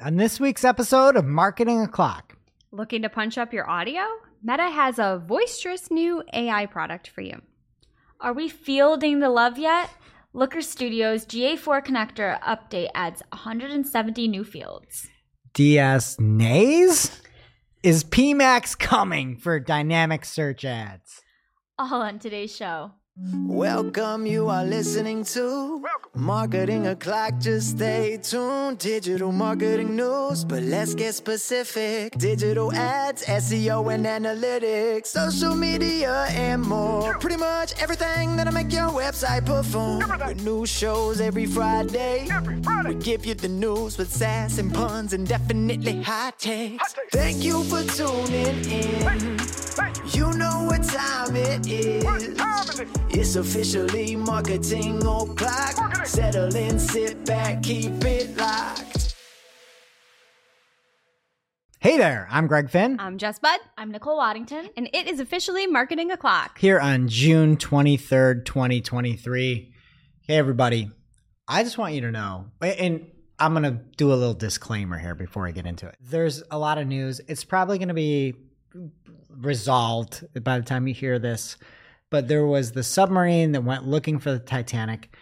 on this week's episode of Marketing O'Clock. Looking to punch up your audio? Meta has a boisterous new AI product for you. Are we fielding the love yet? Looker Studios GA4 connector update adds 170 new fields. DS nays? Is PMAX coming for dynamic search ads? All on today's show. Welcome, you are listening to Marketing O'Clock. Just stay tuned. Digital marketing news, but let's get specific. Digital ads, SEO, and analytics, social media, and more. Pretty much everything that'll make your website perform. With new shows every Friday. We give you the news with sass and puns and definitely hot takes. Thank you for tuning in. You know what time it is. It's officially marketing o'clock. Settle in, sit back, keep it locked. Hey there, I'm Greg Finn. I'm Jess Budd, I'm Nicole Waddington. and it is officially Marketing O'Clock. here on June 23rd, 2023. Hey, everybody. I just want you to know, and I'm going to do a little disclaimer here before I get into it. There's a lot of news. It's probably going to be resolved by the time you hear this, but there was the submarine that went looking for the Titanic.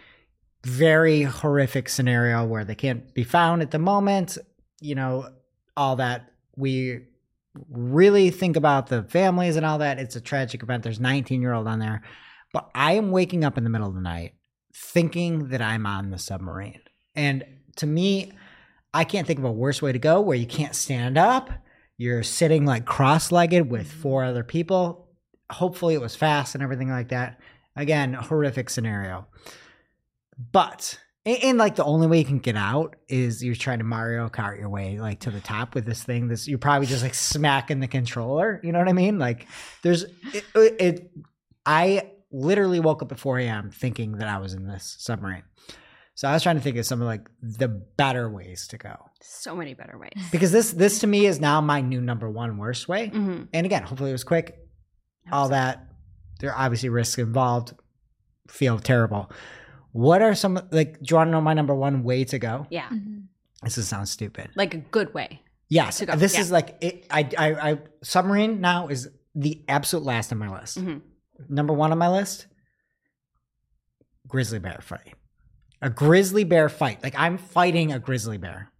Very horrific scenario where they can't be found at the moment. You know, all that. We really think about the families and all that. It's a tragic event. There's 19 year old on there, but I am waking up in the middle of the night thinking that I'm on the submarine. And to me, I can't think of a worse way to go where you can't stand up. You're sitting like cross legged with mm-hmm. four other people. Hopefully, it was fast and everything like that. Again, horrific scenario. But and, like the only way you can get out is you're trying to Mario Kart your way like to the top with this thing. This you're probably just like smacking the controller. You know what I mean? Like there's it. it, it I literally woke up at 4 a.m. thinking that I was in this submarine. So I was trying to think of some of like the better ways to go So many better ways. because this this to me is now my new number one worst way. Mm-hmm. And again, hopefully it was quick. All that there are obviously risks involved. Feel terrible. What are some like? Do you want to know my number one way to go? Yeah. This is sounds stupid. Like a good way. Yes, To go, this yeah. is like it, I, I, I. Submarine now is the absolute last on my list. Mhm. Number one on my list. Grizzly bear fight. A grizzly bear fight. Like I'm fighting a grizzly bear.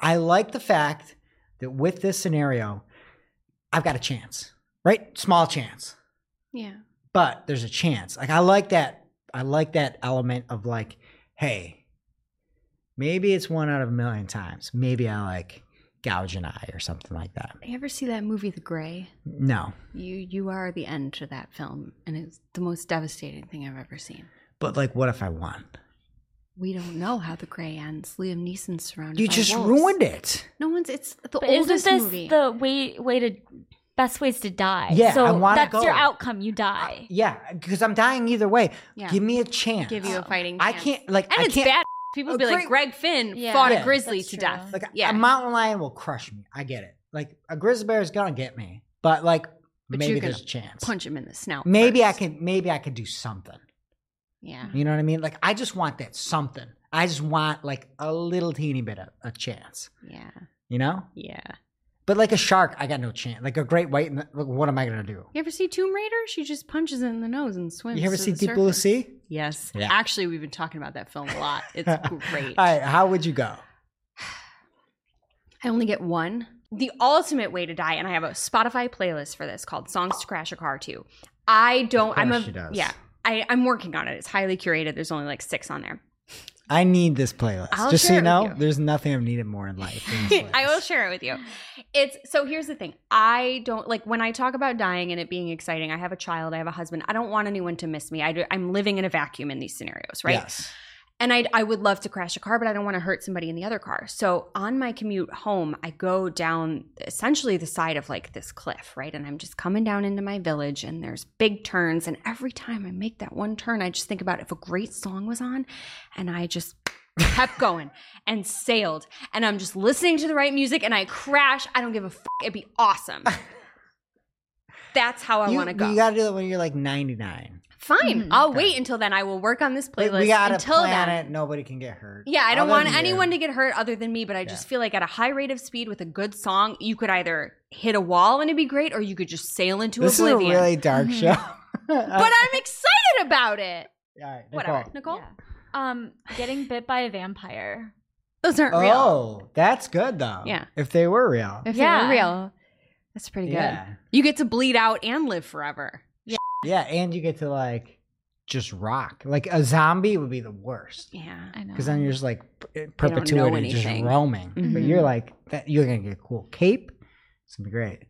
I like the fact that with this scenario, I've got a chance. Right, small chance, Yeah. but there's a chance. Like I like that. I like that element of like, hey, maybe it's one out of a million times. Maybe I like gouge an eye or something like that. You ever see that movie The Grey? No, You you are the end to that film, and it's the most devastating thing I've ever seen. but like, what if I won? We don't know how The Grey ends. Liam Neeson's surrounded. You by just wolves. ruined it. No one's. It's the But isn't oldest this movie. the way way to best ways to die? Yeah, so I wanna that's your outcome. You die. Yeah, because I'm dying either way. Yeah. Give me a chance. Give you a fighting. I can't like And I it's can't. bad. People Oh, be like. Greg Finn Yeah. fought Yeah, a grizzly to true. death. Like yeah. a mountain lion will crush me. I get it. Like a grizzly bear is gonna get me, but like But maybe you're there's a chance. punch him in the snout. Maybe I can. Maybe I can do something. Yeah. You know what I mean? Like I just want that something. I just want like a little teeny bit of a chance. Yeah. You know? Yeah. But like a shark, I got no chance. Like a great white, what am I gonna do? You ever see Tomb Raider? She just punches it in the nose and swims. You ever see Deep Blue. Sea? Yes. Yeah. Actually, we've been talking about that film a lot. It's great. All right, how would you go? I only get one. The ultimate way to die, and I have a Spotify playlist for this called "Songs to Crash a Car To." I don't. I'm a she does. yeah. I, I'm working on it. It's highly curated. There's only like six on there. I need this playlist. I'll Just so you know, you. there's nothing I've needed more in life. I will share it with you. It's so here's the thing. I don't like when I talk about dying and it being exciting. I have a child. I have a husband. I don't want anyone to miss me. I do, I'm living in a vacuum in these scenarios, right? Yes. And I I would love to crash a car, but I don't want to hurt somebody in the other car. So on my commute home, I go down essentially the side of like this cliff, right? And I'm just coming down into my village and there's big turns and every time I make that one turn, I just think about if a great song was on and I just kept going and sailed and I'm just listening to the right music and I crash, I don't give a fuck. It'd be awesome. That's how I want to go. You got to do it when you're like 99. Fine. Mhm. I'll Okay. wait until then. I will work on this playlist we gotta until plan then. it. Nobody can get hurt. Yeah, I don't want than you. anyone to get hurt other than me, but I just feel like at a high rate of speed with a good song, you could either hit a wall and it'd be great, or you could just sail into This oblivion. is a really dark Mhm. show. but I'm excited about it. All right, Whatever. Nicole. Nicole? Yeah. Um, getting bit by a vampire. Those aren't real. Oh, that's good though. Yeah. If they were real. If Yeah. they're real, that's pretty good. Yeah. You get to bleed out and live forever. Yeah, and you get to like just rock. Like a zombie would be the worst. Yeah. I know. Because then you're just like p- perpetuity, just roaming. But Mhm. you're like that. You're gonna get a cool cape. It's gonna be great.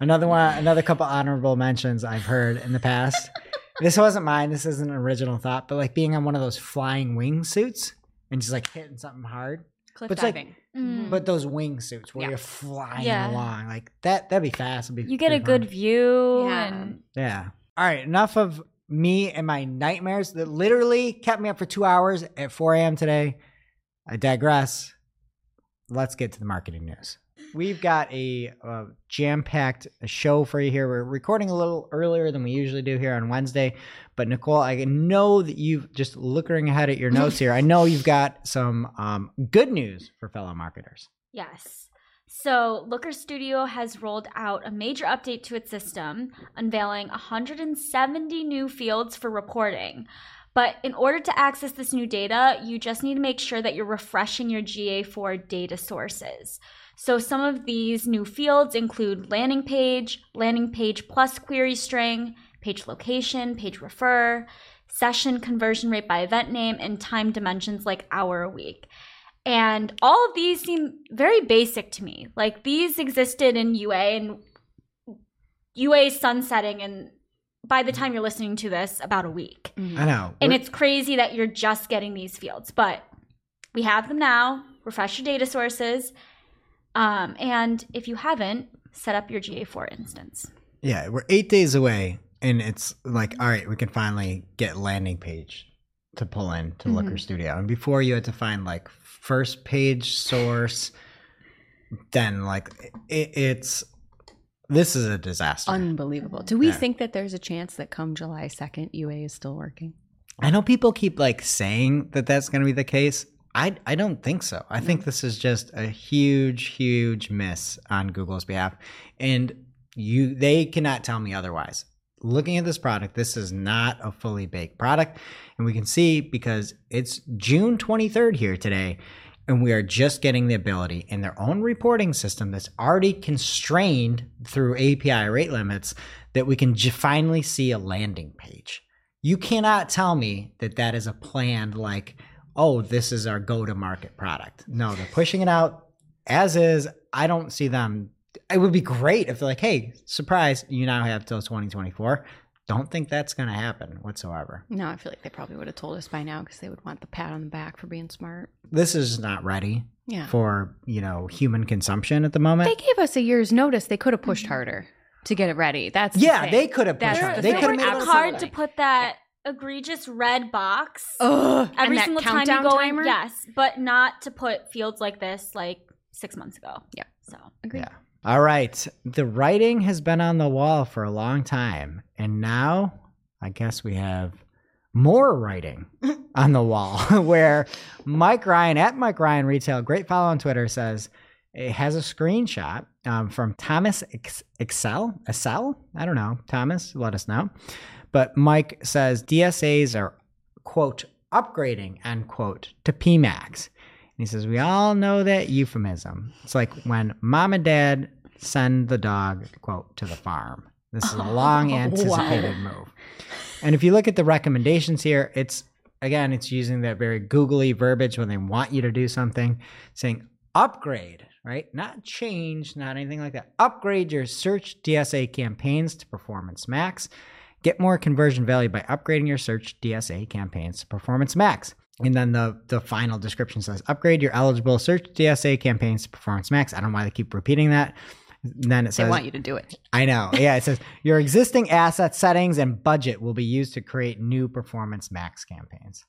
Another one, another couple honorable mentions I've heard in the past. this wasn't mine. This isn't an original thought, but like being on one of those flying wing suits and just like hitting something hard. Cliff But it's like- diving. Mm. But those wingsuits where Yeah. you're flying Yeah. along, like that, that'd be fast. It'd be you get a pretty good fun. view Yeah. and Yeah. All right. Enough of me and my nightmares that literally kept me up for two hours at 4 a.m. today. I digress. Let's get to the marketing news. We've got a, uh jam-packed show for you here. We're recording a little earlier than we usually do here on Wednesday, but Nicole, I know that you've just looking ahead at your notes here. I know you've got some um, good news for fellow marketers. Yes. So, Looker Studio has rolled out a major update to its system, unveiling 170 new fields for reporting. But in order to access this new data, you just need to make sure that you're refreshing your GA4 data sources. So, some of these new fields include landing page, landing page plus query string, page location, page refer, session conversion rate by event name, and time dimensions like hour a week. And all of these seem very basic to me. Like these existed in UA and UA sunsetting and by the time you're listening to this, about a week. I know. And We're- it's crazy that you're just getting these fields, but we have them now. Refresh your data sources. Um, and if you haven't, set up your GA4 instance. Yeah, we're eight days away, and it's like, all right, we can finally get landing page to pull in to Mhm. Looker Studio. And before you had to find like first page source, then like it, it's this is a disaster. Unbelievable. Do we Yeah. think that there's a chance that come July 2nd, UA is still working? I know people keep like saying that that's going to be the case. I I don't think so. I think this is just a huge huge miss on Google's behalf and you they cannot tell me otherwise. Looking at this product, this is not a fully baked product and we can see because it's June 23rd here today and we are just getting the ability in their own reporting system that's already constrained through API rate limits that we can j- finally see a landing page. You cannot tell me that that is a planned like, oh, this is our go-to-market product. No, they're pushing it out as is. I don't see them. It would be great if they're like, hey, surprise, you now have till 2024. Don't think that's going to happen whatsoever. No, I feel like they probably would have told us by now because they would want the pat on the back for being smart. This is not ready Yeah. for you know human consumption at the moment. They gave us a year's notice. They could have pushed mm-hmm. harder to get it ready. That's yeah, thing. they could have That's pushed. the They could have They're made it hard to put that egregious red box Ugh. every single time you countdown go timer? in. Yes, but not to put fields like this like six months ago. Yep. So Agreed. Yeah. All right. The writing has been on the wall for a long time. And now I guess we have more writing on the wall where Mike Ryan at Mike Ryan Retail, great follow on Twitter, says it has a screenshot um, from Thomas Excel. Excel? I don't know. Thomas, let us know. But Mike says DSAs are, quote, upgrading, end quote, to PMAX. And he says, We all know that euphemism. It's like when mom and dad send the dog, quote, to the farm. This is a long anticipated move. And if you look at the recommendations here, it's again, it's using that very googly verbiage when they want you to do something, saying upgrade, right? Not change, not anything like that. Upgrade your search DSA campaigns to Performance Max. Get more conversion value by upgrading your search DSA campaigns to Performance Max. And then the, the final description says upgrade your eligible search DSA campaigns to Performance Max. I don't know why they keep repeating that. And then it They says want you to do it. I know. Yeah, it says your existing asset settings and budget will be used to create new performance max campaigns.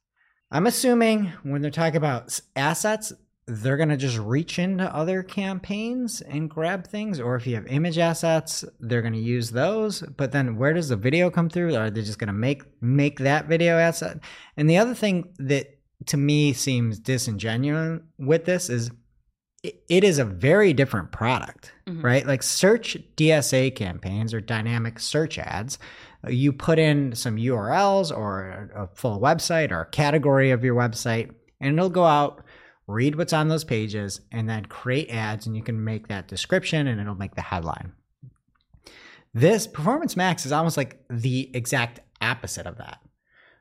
I'm assuming when they're talking about assets, they're going to just reach into other campaigns and grab things or if you have image assets they're going to use those but then where does the video come through are they just going to make make that video asset and the other thing that to me seems disingenuous with this is it, is a very different product Mhm. right like search dsa campaigns or dynamic search ads you put in some urls or a full website or a category of your website and it'll go out read what's on those pages, and then create ads, and you can make that description and it'll make the headline. This Performance Max is almost like the exact opposite of that,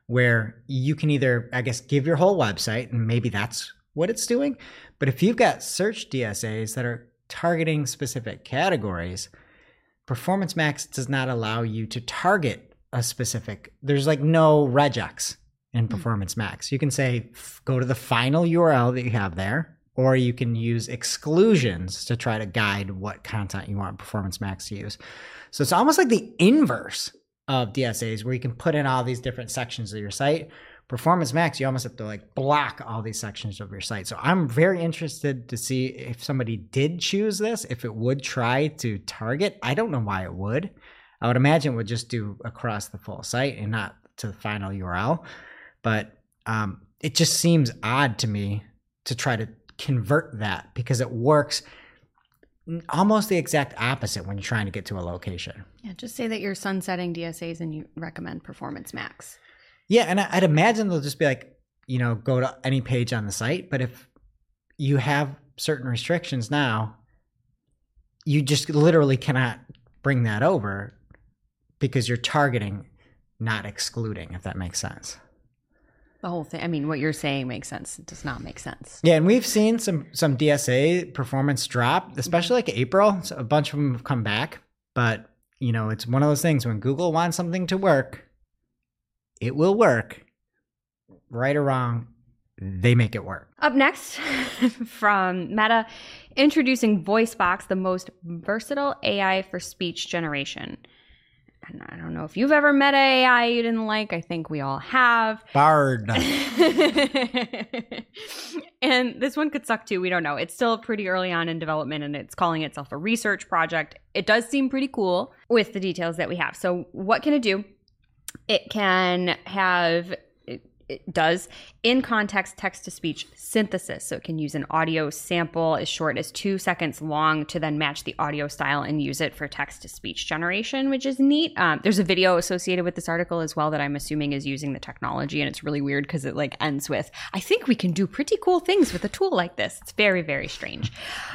where you can either, I guess, give your whole website, and maybe that's what it's doing. But if you've got search DSAs that are targeting specific categories, Performance Max does not allow you to target a specific, there's like no regex in hmm. Performance Max. You can say, go to the final URL that you have there, or you can use exclusions to try to guide what content you want Performance Max to use. So it's almost like the inverse of DSAs, where you can put in all these different sections of your site. Performance Max, you almost have to like block all these sections of your site. So I'm very interested to see if somebody did choose this, if it would try to target. I don't know why it would. I would imagine it would just do across the full site and not to the final URL. But um, it just seems odd to me to try to convert that because it works almost the exact opposite when you're trying to get to a location. Yeah, just say that you're sunsetting DSAs and you recommend Performance Max. Yeah, and I- I'd imagine they'll just be like, you know, go to any page on the site. But if you have certain restrictions now, you just literally cannot bring that over because you're targeting, not excluding, if that makes sense. The whole thing. I mean, what you're saying makes sense. It does not make sense. Yeah, and we've seen some some DSA performance drop, mm-hmm. especially like April. So a bunch of them have come back, but you know, it's one of those things when Google wants something to work, it will work. Right or wrong, they make it work. Up next, from Meta, introducing VoiceBox, the most versatile AI for speech generation. And I don't know if you've ever met AI you didn't like. I think we all have. Bard. and this one could suck too. We don't know. It's still pretty early on in development and it's calling itself a research project. It does seem pretty cool with the details that we have. So, what can it do? It can have it, does in context text to speech synthesis. So it can use an audio sample as short as two seconds long to then match the audio style and use it for text to speech generation, which is neat. Um, there's a video associated with this article as well that I'm assuming is using the technology, and it's really weird because it like ends with, "I think we can do pretty cool things with a tool like this." It's very very strange,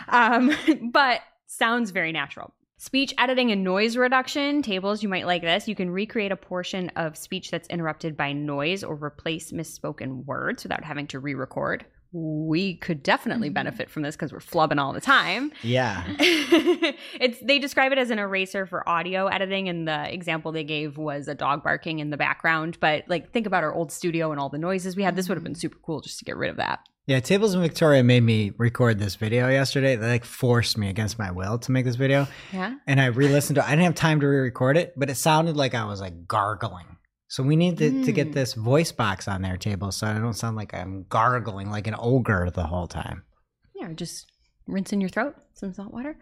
um, but sounds very natural. Speech editing and noise reduction tables, you might like this. You can recreate a portion of speech that's interrupted by noise or replace misspoken words without having to re record. We could definitely mm-hmm. benefit from this because we're flubbing all the time. yeah. it's they describe it as an eraser for audio editing and the example they gave was a dog barking in the background but like think about our old studio and all the noises we had this would have been mm-hmm. super cool just to get rid of that Yeah, Tables in Victoria made me record this video yesterday. They like forced me against my will to make this video. yeah And I re-listened to it. I didn't have time to re-record it, but it sounded like I was like gargling. So we need to, to get Mm. this voice box on their table so I don't sound like I'm gargling like an ogre the whole time. yeah just rinse in your throat some salt water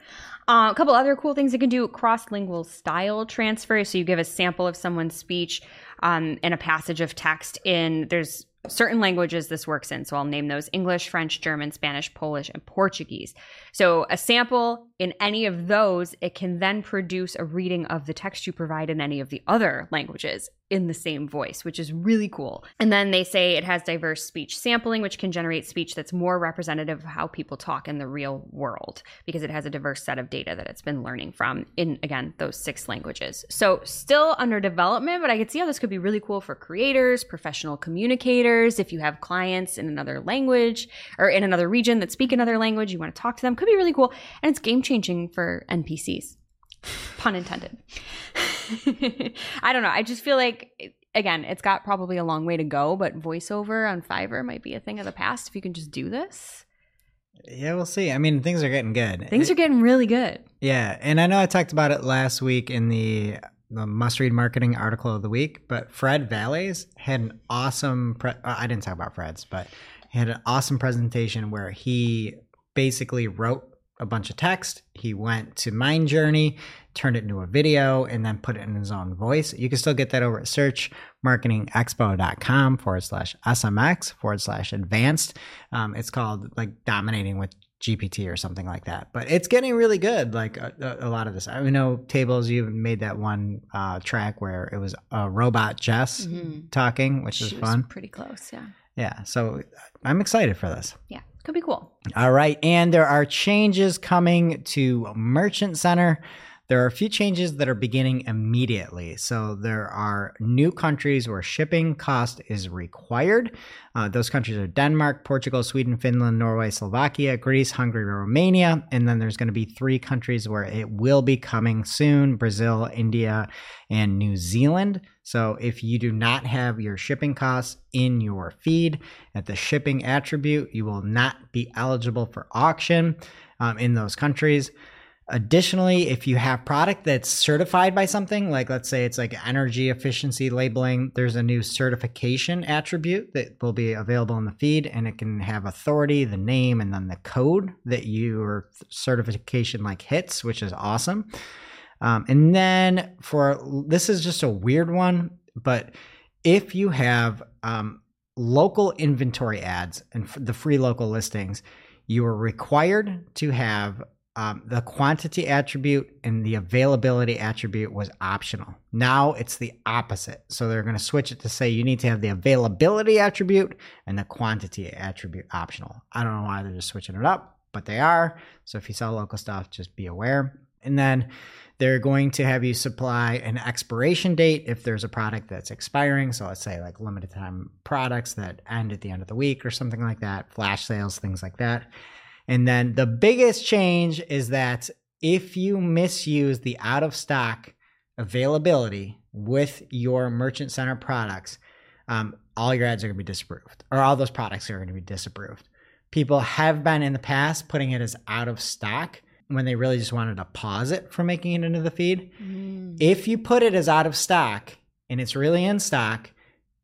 uh, a couple other cool things you can do cross-lingual style transfer so you give a sample of someone's speech um, and a passage of text in there's certain languages this works in. So i'll name those english french german spanish polish and portuguese. So a sample in any of those it can then produce a reading of the text you provide in any of the other languages in the same voice which is really cool. And then they say it has diverse speech sampling which can generate speech that's more representative of how people talk in the real world because it has a diverse set of data that it's been learning from in again those six languages. So still under development but i could see how this could be really cool for creators professional communicators if you have clients in another language or in another region that speak another language you want to talk to them could be really cool. And it's game changing for npcs pun intended i don't know i just feel like again it's got probably a long way to go but voiceover on fiverr might be a thing of the past if you can just do this Yeah, we'll see. I mean, things are getting good. things are getting really good Yeah, and I know I talked about it last week in the the must read marketing article of the week, but Fred Vallaeys had an awesome. Pre- uh, I didn't talk about Fred's, but He had an awesome presentation where he basically wrote a bunch of text. He went to Midjourney, turned it into a video, and then put it in his own voice. You can still get that over at searchmarketingexpo.com forward slash SMX forward slash advanced. Um, it's called like dominating with GPT or something like that. But it's getting really good. Like a, a, lot of this, I know tables. You made that one uh, track where it was a robot Jess Mhm. talking, which is She was fun. pretty close. Yeah. Yeah, so I'm excited for this. Yeah. Could be cool. All right, and there are changes coming to Merchant Center. There are a few changes that are beginning immediately. So there are new countries where shipping cost is required. Uh, those countries are Denmark, Portugal, Sweden, Finland, Norway, Slovakia, Greece, Hungary, Romania. And then there's going to be three countries where it will be coming soon Brazil, India, and New Zealand. So if you do not have your shipping costs in your feed at the shipping attribute, you will not be eligible for auction um, in those countries. Additionally, if you have product that's certified by something, like let's say it's like energy efficiency labeling, there's a new certification attribute that will be available in the feed and it can have authority, the name, and then the code that your certification like hits, which is awesome. Um, and then for this is just a weird one, but if you have um, local inventory ads and the free local listings, you are required to have um, the quantity attribute and the availability attribute was optional. Now it's the opposite. So they're going to switch it to say you need to have the availability attribute and the quantity attribute optional. I don't know why they're just switching it up, but they are. So if you sell local stuff, just be aware. And then they're going to have you supply an expiration date if there's a product that's expiring. So let's say like limited time products that end at the end of the week or something like that, flash sales, things like that. And then the biggest change is that if you misuse the out of stock availability with your merchant center products, um, all your ads are going to be disapproved, or all those products are going to be disapproved. People have been in the past putting it as out of stock when they really just wanted to pause it from making it into the feed. If you put it as out of stock and it's really in stock,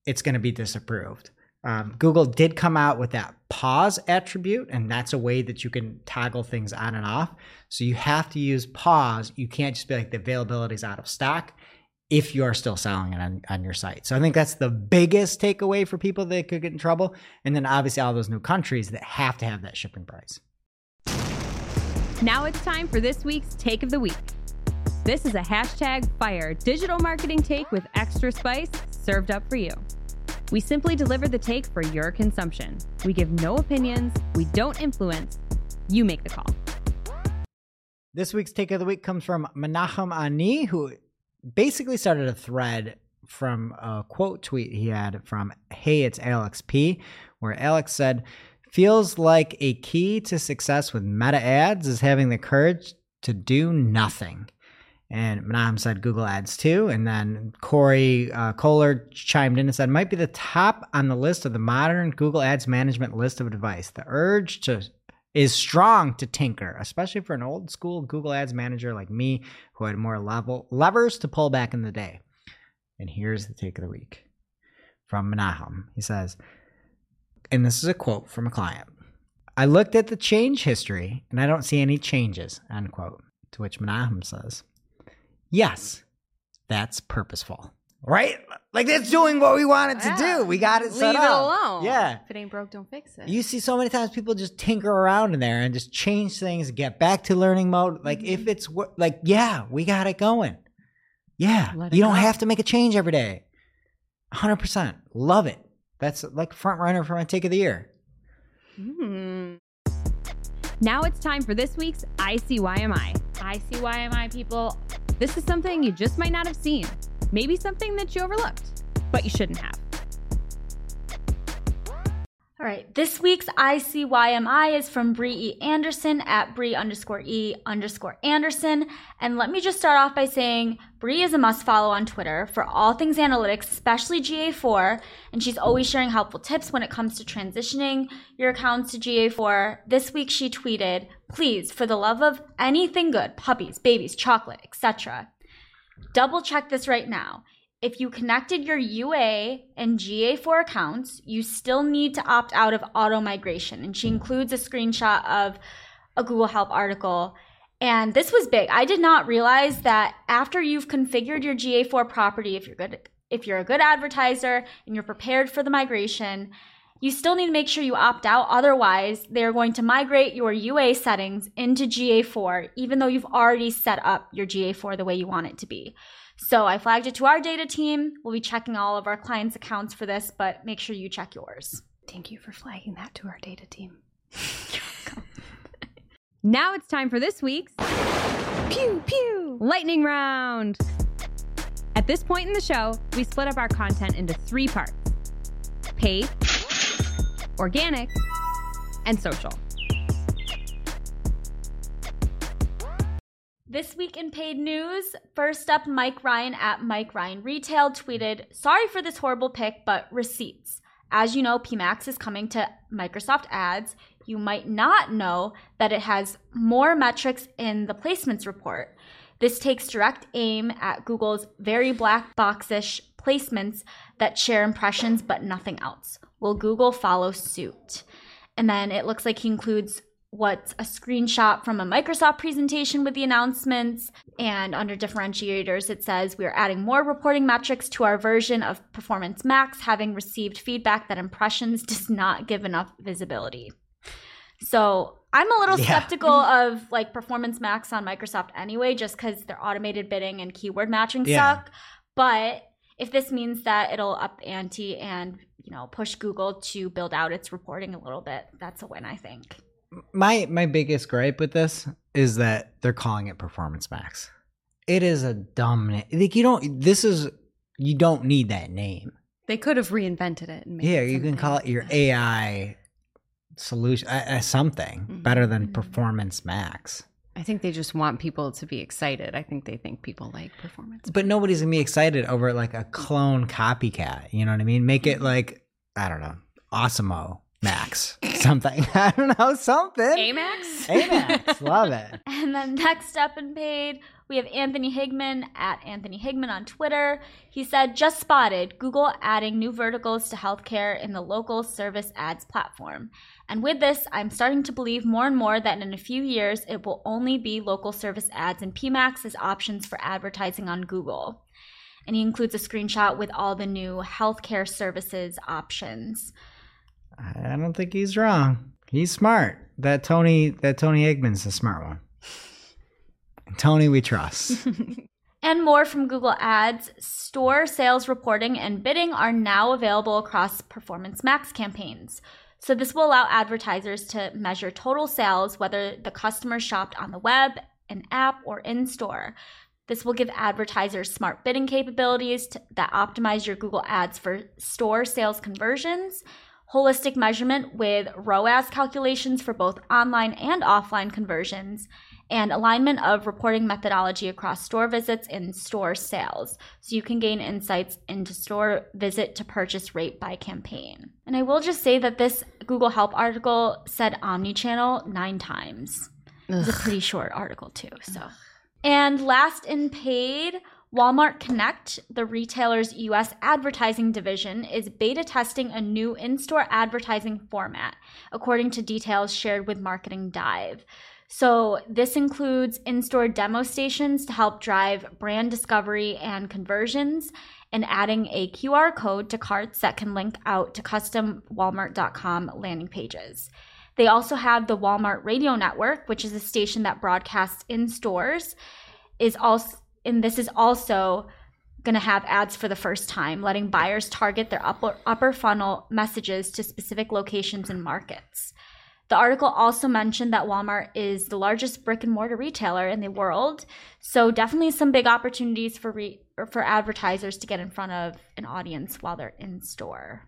it's going to be disapproved. Um, Google did come out with that pause attribute, and that's a way that you can toggle things on and off. So you have to use pause. You can't just be like the availability is out of stock if you are still selling it on, on your site. So I think that's the biggest takeaway for people that could get in trouble. And then obviously all those new countries that have to have that shipping price. Now it's time for this week's Take of the Week. This is a hashtag fire digital marketing take with extra spice served up for you. We simply deliver the take for your consumption. We give no opinions, we don't influence, you make the call. This week's take of the week comes from Menachem Ani, who basically started a thread from a quote tweet he had from Hey, it's Alex P, where Alex said, Feels like a key to success with meta ads is having the courage to do nothing. And Menachem said Google Ads too. And then Corey uh, Kohler chimed in and said, might be the top on the list of the modern Google Ads management list of advice. The urge to is strong to tinker, especially for an old school Google Ads manager like me who had more level levers to pull back in the day. And here's the take of the week from Menachem. He says, and this is a quote from a client. I looked at the change history and I don't see any changes, end quote. To which Menachem says, Yes, that's purposeful. Right? Like that's doing what we wanted to Yeah. do. We got it set Leave up. it alone. Yeah. If it ain't broke, don't fix it. You see so many times people just tinker around in there and just change things, get back to learning mode. Like Mm-hmm. if it's wo- like, yeah, we got it going. Yeah, Let it you don't go. have to make a change every day. 100%. Love it. That's like front runner for my take of the year. Hmm. Now it's time for this week's ICYMI. ICYMI people. This is something you just might not have seen, maybe something that you overlooked, but you shouldn't have. All right, this week's ICYMI is from Bree E. Anderson at Bree underscore E underscore Anderson. And let me just start off by saying Bree is a must follow on Twitter for all things analytics, especially GA4. And she's always sharing helpful tips when it comes to transitioning your accounts to GA4. This week she tweeted, please, for the love of anything good, puppies, babies, chocolate, etc., double check this right now. If you connected your UA and GA4 accounts, you still need to opt out of auto migration. And she includes a screenshot of a Google Help article. And this was big. I did not realize that after you've configured your GA4 property, if you're good if you're a good advertiser and you're prepared for the migration, you still need to make sure you opt out. Otherwise, they're going to migrate your UA settings into GA4, even though you've already set up your GA4 the way you want it to be. So I flagged it to our data team. We'll be checking all of our clients' accounts for this, but make sure you check yours. Thank you for flagging that to our data team. Now it's time for this week's Pew pew. lightning round. At this point in the show, we split up our content into three parts paid, organic, and social. This week in paid news, first up, Mike Ryan at Mike Ryan Retail tweeted, Sorry for this horrible pick, but receipts. As you know, PMax is coming to Microsoft Ads. You might not know that it has more metrics in the placements report. This takes direct aim at Google's very black boxish placements that share impressions but nothing else. Will Google follow suit? And then it looks like he includes what's a screenshot from a Microsoft presentation with the announcements. And under differentiators, it says we are adding more reporting metrics to our version of Performance Max, having received feedback that impressions does not give enough visibility. So I'm a little Yeah. skeptical of like Performance Max on Microsoft anyway, just because their automated bidding and keyword matching Yeah. suck. But if this means that it'll up ante and you know push Google to build out its reporting a little bit, that's a win, I think. My my biggest gripe with this is that they're calling it performance max it is a dominant like you don't this is you don't need that name They could have reinvented it. And made yeah it you can call it your ai solution uh, uh, something better than Mhm. performance max I think they just want people to be excited. I think they think people like performance. but nobody's gonna be excited over like a clone copycat you know what i mean make it like i don't know awesomeo max something i don't know something Amax? amax love it And then next up in paid, we have Anthony Higman at Anthony Higman on Twitter. He said, just spotted Google adding new verticals to healthcare in the local service ads platform. And with this, I'm starting to believe more and more that in a few years, it will only be local service ads and PMAX as options for advertising on Google. And he includes a screenshot with all the new healthcare services options. I don't think he's wrong. He's smart. That Tony, that Tony Higman's a smart one. Tony, we trust. and more from Google Ads. Store sales reporting and bidding are now available across Performance Max campaigns. So, this will allow advertisers to measure total sales, whether the customer shopped on the web, an app, or in store. This will give advertisers smart bidding capabilities to, that optimize your Google Ads for store sales conversions, holistic measurement with ROAS calculations for both online and offline conversions, and alignment of reporting methodology across store visits and store sales so you can gain insights into store visit to purchase rate by campaign. And I will just say that this Google Help article said omnichannel nine times. It's a pretty short article, too. So, and last in paid, Walmart Connect, the retailer's US advertising division, is beta testing a new in store advertising format, according to details shared with Marketing Dive. So, this includes in store demo stations to help drive brand discovery and conversions, and adding a QR code to carts that can link out to custom Walmart.com landing pages. They also have the Walmart Radio Network, which is a station that broadcasts in stores, is also and this is also going to have ads for the first time, letting buyers target their upper, upper funnel messages to specific locations and markets. The article also mentioned that Walmart is the largest brick and mortar retailer in the world, so definitely some big opportunities for re- for advertisers to get in front of an audience while they're in store.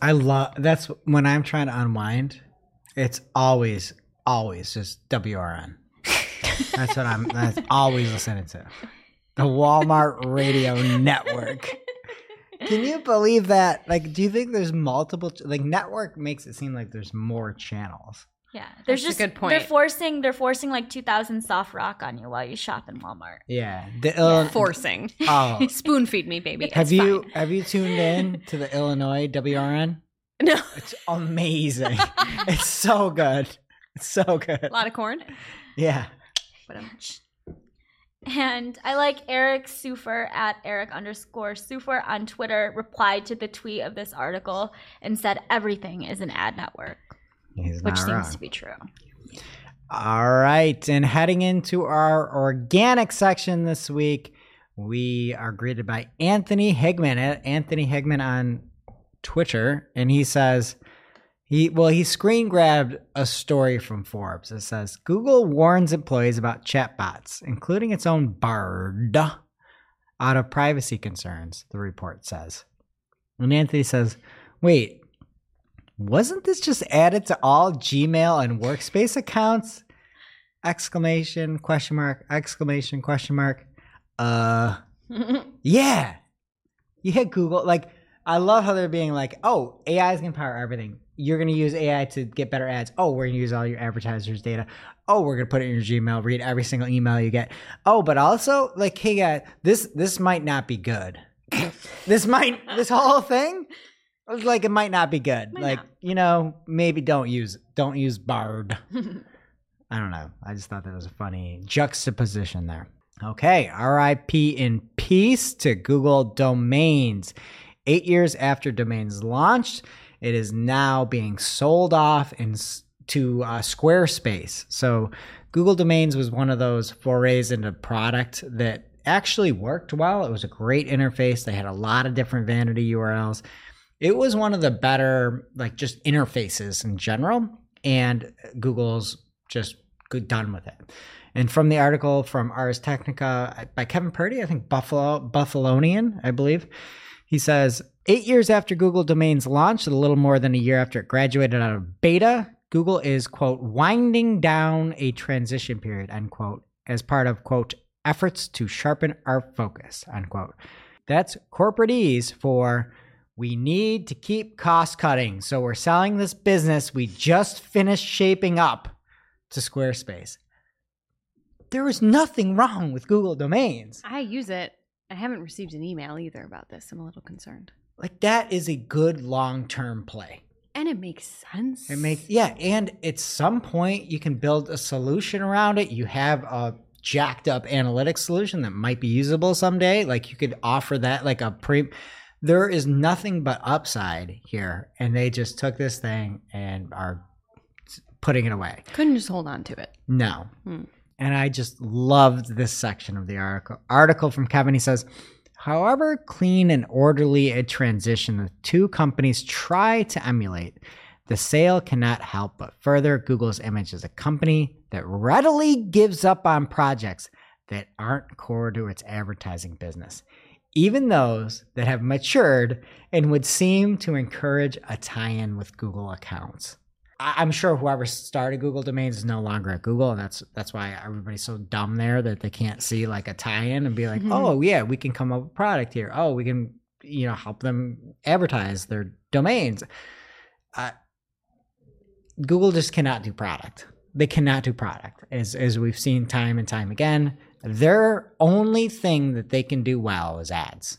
I love that's when I'm trying to unwind. It's always, always just WRN. That's what I'm. That's always listening to. The Walmart Radio Network. Can you believe that? Like, do you think there's multiple? Like, network makes it seem like there's more channels. Yeah, there's That's a just good point. They're forcing they're forcing like 2000 soft rock on you while you shop in Walmart. Yeah. The Ill- Forcing. Oh. Spoon feed me, baby. have It's you fine. have you tuned in to the Illinois WRN? No. It's amazing. it's so good. It's so good. A lot of corn. Yeah. But and I like Eric Sufer at Eric underscore Sufer on Twitter replied to the tweet of this article and said everything is an ad network, He's which seems wrong. to be true. All right. And heading into our organic section this week, we are greeted by Anthony Higman at Anthony Higman on Twitter. And he says, he well, he screen grabbed a story from Forbes. It says Google warns employees about chatbots, including its own Bard, out of privacy concerns, the report says. And Anthony says, wait, wasn't this just added to all Gmail and workspace accounts? Exclamation, question mark, exclamation, question mark. Uh, yeah. Yeah, Google. Like, I love how they're being like, oh, AI is going to power everything. You're going to use AI to get better ads. Oh, we're going to use all your advertisers' data. Oh, we're going to put it in your Gmail, read every single email you get. Oh, but also, like, hey, guys, this this might not be good. this might, this whole thing, like, it might not be good. Might like, not. you know, maybe don't use, don't use Bard. I don't know. I just thought that was a funny juxtaposition there. Okay, RIP in peace to Google Domains. Eight years after Domains launched, it is now being sold off in, to uh, Squarespace. So, Google Domains was one of those forays into product that actually worked well. It was a great interface. They had a lot of different vanity URLs. It was one of the better, like, just interfaces in general. And Google's just done with it. And from the article from Ars Technica by Kevin Purdy, I think Buffalo Buffalonian, I believe, he says eight years after Google Domains launched, a little more than a year after it graduated out of beta, Google is quote winding down a transition period unquote as part of quote efforts to sharpen our focus unquote. That's corporatese for we need to keep cost cutting. So we're selling this business we just finished shaping up to Squarespace. There is nothing wrong with Google domains. I use it. I haven't received an email either about this. I'm a little concerned. Like that is a good long-term play. And it makes sense. It makes yeah, and at some point you can build a solution around it. You have a jacked up analytics solution that might be usable someday. Like you could offer that like a pre there is nothing but upside here and they just took this thing and are putting it away. Couldn't just hold on to it. No. Hmm. And I just loved this section of the article. Article from Kevin. He says, however clean and orderly a transition the two companies try to emulate, the sale cannot help but further Google's image as a company that readily gives up on projects that aren't core to its advertising business, even those that have matured and would seem to encourage a tie in with Google accounts. I'm sure whoever started Google Domains is no longer at Google, and that's that's why everybody's so dumb there that they can't see like a tie-in and be like, Mhm. oh yeah, we can come up with a product here. Oh, we can you know help them advertise their domains. Uh, Google just cannot do product. They cannot do product, as as we've seen time and time again. Their only thing that they can do well is ads.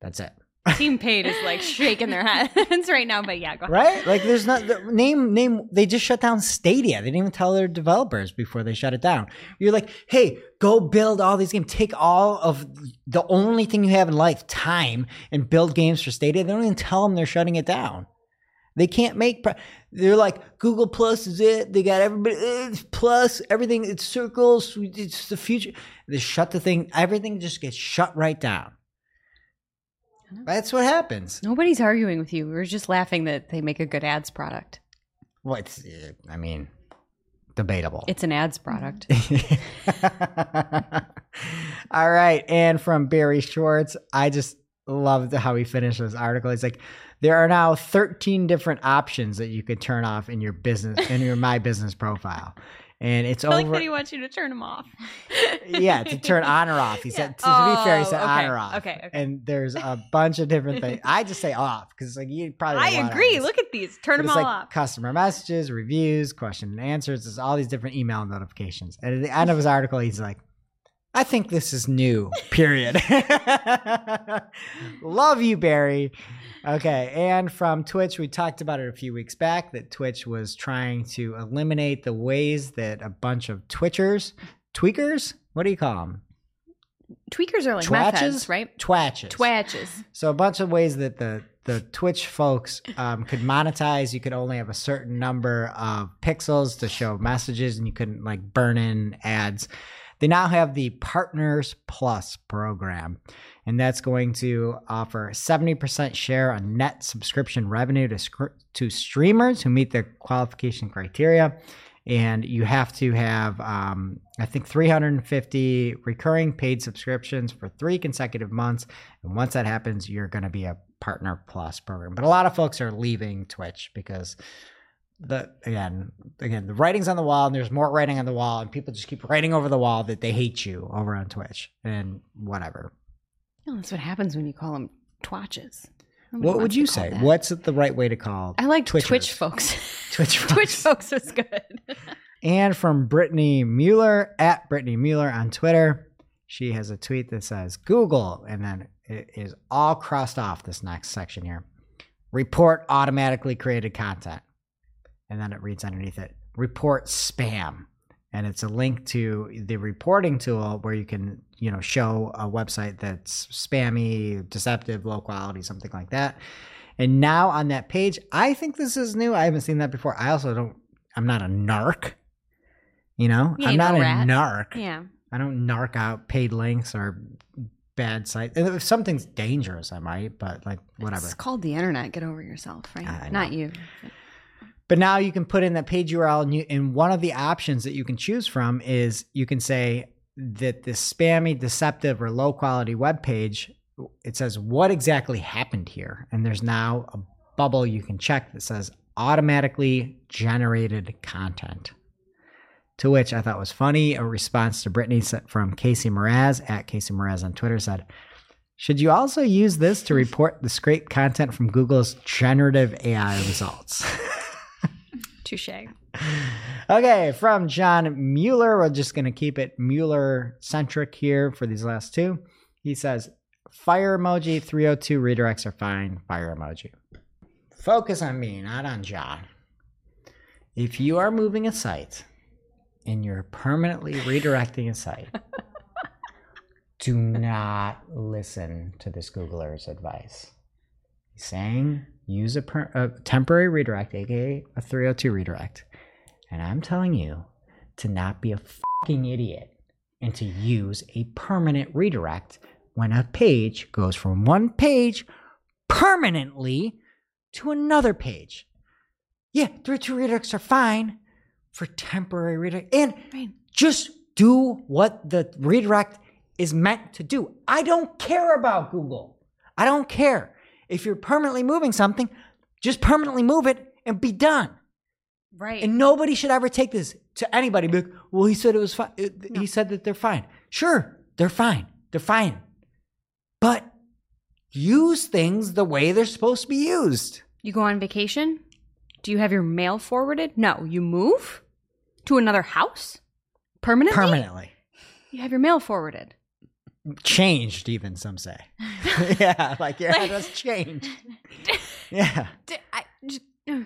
That's it. Team Paid is like shaking their heads right now, but yeah, right? Like there's not the name name they just shut down Stadia. They didn't even tell their developers before they shut it down. You're like, "Hey, go build all these games. Take all of the only thing you have in life, time, and build games for Stadia." They don't even tell them they're shutting it down. They can't make pro- they're like Google Plus is it. They got everybody eh, it's plus everything it's circles, it's the future. They shut the thing everything just gets shut right down. That's what happens. Nobody's arguing with you. We are just laughing that they make a good ads product. Well, it's, uh, I mean, debatable. It's an ads product. All right. And from Barry Schwartz, I just loved how he finished this article. He's like, there are now 13 different options that you could turn off in your business, in your My Business profile. And it's I like over. that he wants you to turn them off. yeah, to turn on or off. He said to, to be fair, he said Oh, on or off. okay, okay. And there's a bunch of different things. I just say off because like you probably. I agree. Look at these. Turn But them it's all like off. customer messages, reviews, question and answers. There's all these different email notifications. And at the end of his article, he's like, I think this is new, period. Love you, Barry. Okay. And from Twitch, we talked about it a few weeks back that Twitch was trying to eliminate the ways that a bunch of Twitchers, tweakers, what do you call them? Tweakers are like Twatches? heads, right? Twatches. Twatches. So a bunch of ways that the the Twitch folks um, could monetize. You could only have a certain number of pixels to show messages, and you couldn't like burn in ads. They now have the Partners Plus program, and that's going to offer 70% share on net subscription revenue to to streamers who meet the qualification criteria. And you have to have, um, I think, 350 recurring paid subscriptions for three consecutive months. And once that happens, you're going to be a Partner Plus program. But a lot of folks are leaving Twitch because the again, again, the writing's on the wall, and there's more writing on the wall, and people just keep writing over the wall that they hate you over on Twitch and whatever. Oh, that's what happens when you call them twatches. What would you say? that. What's the right way to call? I like Twitchers? Twitch folks. Twitch folks. Twitch folks. is good. And from Britney Muller at Britney Muller on Twitter, she has a tweet that says Google, and then it is all crossed off this next section here. Report automatically created content. And then it reads underneath it report spam. And it's a link to the reporting tool where you can, you know, show a website that's spammy, deceptive, low quality, something like that. And now on that page, I think this is new. I haven't seen that before. I also don't, I'm not a narc. You know, You I'm not a rat. narc. yeah. I don't narc out paid links or bad sites. And If something's dangerous, I might, but like whatever. It's called the internet. Get over yourself, right? Not you. But now you can put in that page URL, and, you, and one of the options that you can choose from is you can say that this spammy, deceptive, or low quality web page. It says what exactly happened here, and there's now a bubble you can check that says automatically generated content. To which I thought was funny. A response to Britney from Casey Meraz at Casey Meraz on Twitter said, "Should you also use this to report the scraped content from Google's generative AI results?" Touche. Okay, from John Mueller, we're just going to keep it Mueller centric here for these last two. He says, Fire emoji 302 redirects are fine. Fire emoji. Focus on me, not on John. If you are moving a site and you're permanently redirecting a site, do not listen to this Googler's advice. He's saying use a, per- a temporary redirect, aka a 302 redirect. And I'm telling you to not be a fucking idiot and to use a permanent redirect when a page goes from one page permanently to another page. Yeah, 302 redirects are fine for temporary redirect. And just do what the redirect is meant to do. I don't care about Google. I don't care. If you're permanently moving something, just permanently move it and be done. Right. And nobody should ever take this to anybody. Like, well, he said it was fine. He said that they're fine. Sure, they're fine. They're fine. But use things the way they're supposed to be used. you go on vacation? Do you have your mail forwarded? No. You move to another house? Permanently? Permanently. You have your mail forwarded. Changed, even some say. yeah, like your address changed. Yeah. D- I- j- uh,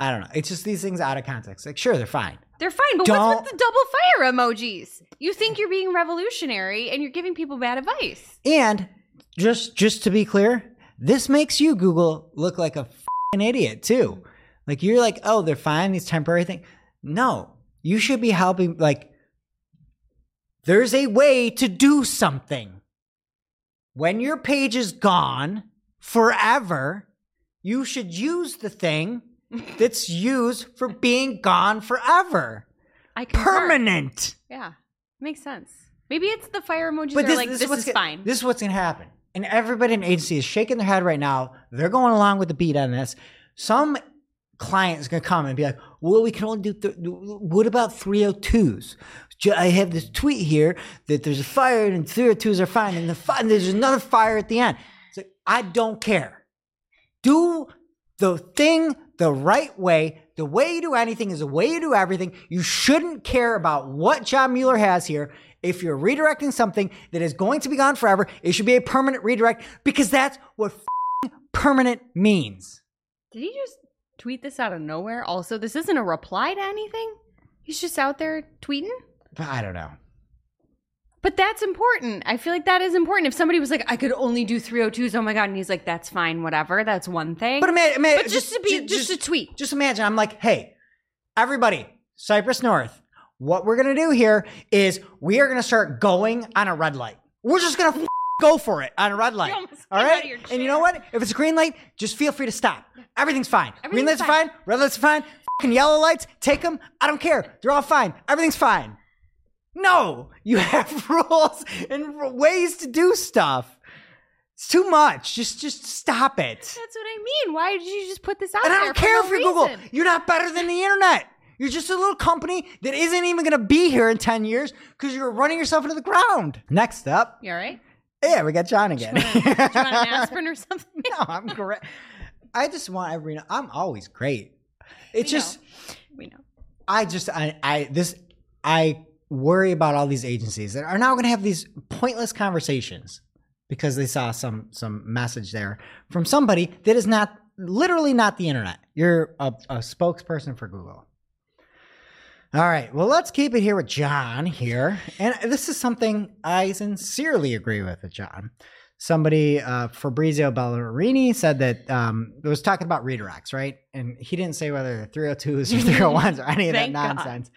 I don't know. It's just these things out of context. Like, sure, they're fine. They're fine, but Don't- what's with the double fire emojis? You think you're being revolutionary and you're giving people bad advice. And just just to be clear, this makes you Google look like a fing idiot too. Like you're like, oh, they're fine, these temporary things. No, you should be helping. Like, there's a way to do something. When your page is gone forever, you should use the thing that's used for being gone forever. I concur. Permanent. Yeah, makes sense. Maybe it's the fire emojis But are this, like, this, this, what's is gonna- fine. This is what's going to happen. And everybody in agency is shaking their head right now. They're going along with the beat on this. Some client is going to come and be like, well, we can only do. Th- what about 302s? I have this tweet here that there's a fire and 302s are fine, and the fi- and there's another fire at the end. It's like, I don't care. Do the thing the right way. The way you do anything is the way you do everything. You shouldn't care about what John Mueller has here. If you're redirecting something that is going to be gone forever, it should be a permanent redirect because that's what permanent means. Did he just tweet this out of nowhere? Also, this isn't a reply to anything. He's just out there tweeting. But I don't know. But that's important. I feel like that is important. If somebody was like, I could only do 302s, oh my God. And he's like, that's fine, whatever. That's one thing. But imagine, But just to be- just a tweet. Just imagine. I'm like, hey, everybody, Cypress North. What we're gonna do here is we are gonna start going on a red light. We're just gonna f- go for it on a red light. All right. And you know what? If it's a green light, just feel free to stop. Everything's fine. green Everything's lights are fine. Red lights are fine. Fucking yellow lights, take them. I don't care. They're all fine. Everything's fine. No, you have rules and ways to do stuff. It's too much. Just, just stop it. that's what I mean. Why did you just put this out there? And I don't care no if you're Google. You're not better than the internet. You're just a little company that isn't even going to be here in 10 years because you're running yourself into the ground. Next up, You all right? yeah, we got John again. Do you want an aspirin or something? no, I'm great. I just want every. I'm always great. It's We just, We know. I just, I, I, this, I worry about all these agencies that are now going to have these pointless conversations because they saw some some message there from somebody that is not literally not the internet. You're a, a spokesperson for Google. All right. Well, let's keep it here with John here. And this is something I sincerely agree with with John. Somebody, uh, Fabrizio Ballarini, said that um, it was talking about redirects, right? And he didn't say whether they're 302s or 301s or any of that Thank God. nonsense.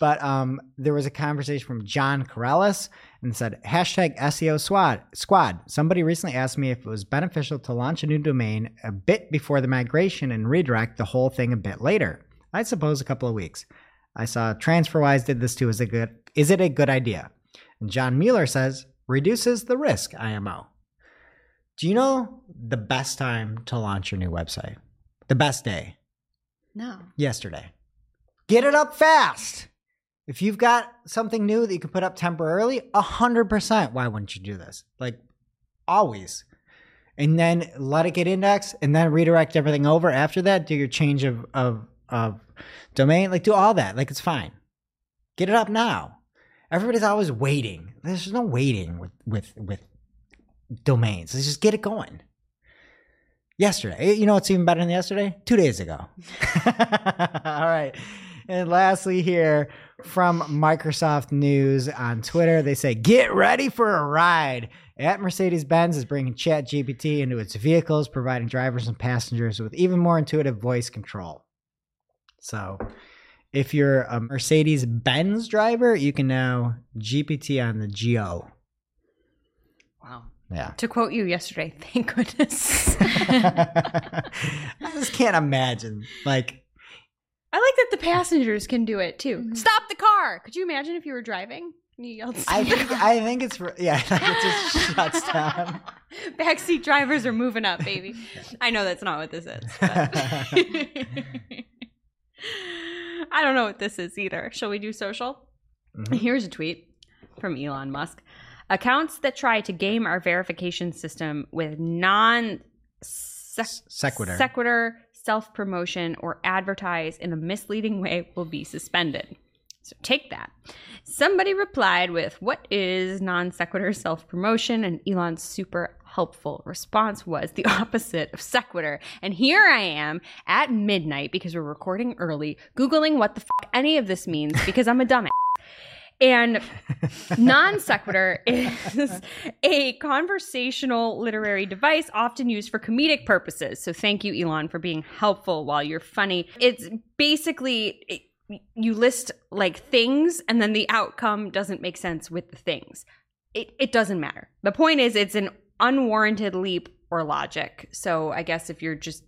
But um, there was a conversation from John Corellis and said, hashtag SEO squad. squad. Somebody recently asked me if it was beneficial to launch a new domain a bit before the migration and redirect the whole thing a bit later. I suppose a couple of weeks. I saw TransferWise did this too. Is it good? Is it a good idea? And John Mueller says reduces the risk. IMO. Do you know the best time to launch your new website? The best day No. yesterday. Get it up fast. If you've got something new that you can put up temporarily, a hundred percent. Why wouldn't you do this? Like always. And then let it get indexed and then redirect everything over after that. Do your change of, of, of domain. Like do all that. Like it's fine. Get it up now. Everybody's always waiting. There's no waiting with, with, with domains. Let's just get it going. Yesterday. Eh, you know what's even better than yesterday? Two days ago. All right. And lastly, here from Microsoft News on Twitter, they say, Get ready for a ride. At Mercedes Benz is bringing ChatGPT into its vehicles, providing drivers and passengers with even more intuitive voice control. So, if you're a Mercedes Benz driver, you can now GPT on the Geo. Wow. Yeah. To quote you yesterday, thank goodness. I just can't imagine. Like, I like that the passengers can do it too. Stop the car. Could you imagine if you were driving? You yelled, I think. I think it's, for- yeah, like it just shuts down. Backseat drivers are moving up, baby. I know that's not what this is. I don't know what this is either. Shall we do social? Mhm. Here's a tweet from Elon Musk. Accounts that try to game our verification system with non Sequitur. sequitur self promotion or advertise in a misleading way will be suspended. So take that. Somebody replied with, What is non sequitur self promotion? And Elon's super helpful response was the opposite of sequitur. And here I am at midnight because we're recording early, Googling what the fuck any of this means because I'm a dumbass. And non sequitur is a conversational literary device often used for comedic purposes. So thank you, Elon, for being helpful while you're funny. It's basically. It, you list like things and then the outcome doesn't make sense with the things. It, it doesn't matter. The point is, it's an unwarranted leap or logic. So I guess if you're just